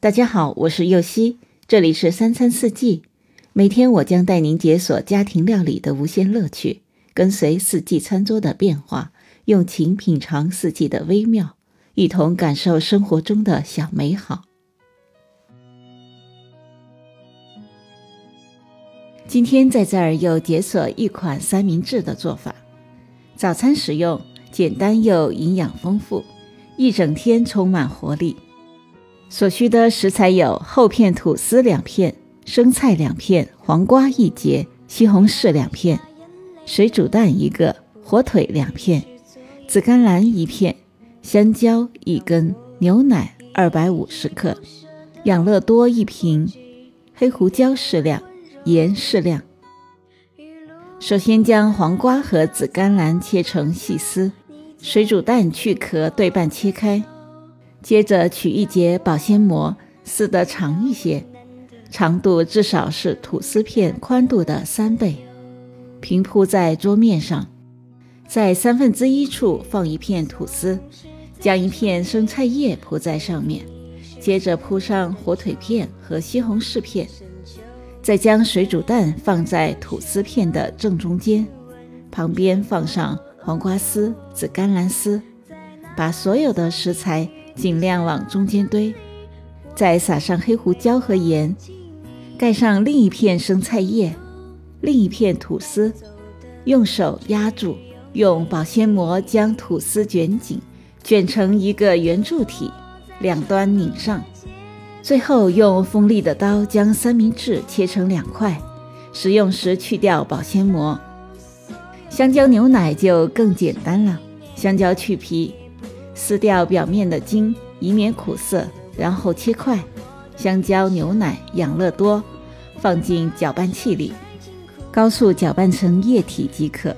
大家好，我是右希，这里是三餐四季。每天我将带您解锁家庭料理的无限乐趣，跟随四季餐桌的变化，用情品尝四季的微妙，一同感受生活中的小美好。今天在这儿又解锁一款三明治的做法，早餐食用，简单又营养丰富，一整天充满活力。所需的食材有厚片吐司两片、生菜两片、黄瓜一节、西红柿两片、水煮蛋一个、火腿两片、紫甘蓝一片、香蕉一根、牛奶二百五十克、养乐多一瓶、黑胡椒适量、盐适量。首先将黄瓜和紫甘蓝切成细丝，水煮蛋去壳对半切开。接着取一节保鲜膜，撕得长一些，长度至少是吐司片宽度的三倍，平铺在桌面上。在三分之一处放一片吐司，将一片生菜叶铺在上面，接着铺上火腿片和西红柿片，再将水煮蛋放在吐司片的正中间，旁边放上黄瓜丝、紫甘蓝丝，把所有的食材。尽量往中间堆，再撒上黑胡椒和盐，盖上另一片生菜叶，另一片吐司，用手压住，用保鲜膜将吐司卷紧，卷成一个圆柱体，两端拧上，最后用锋利的刀将三明治切成两块，使用时去掉保鲜膜。香蕉牛奶就更简单了，香蕉去皮。撕掉表面的筋，以免苦涩，然后切块。香蕉、牛奶、养乐多放进搅拌器里，高速搅拌成液体即可。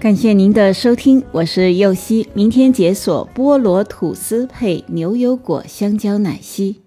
感谢您的收听，我是右希。明天解锁菠萝吐司配牛油果香蕉奶昔。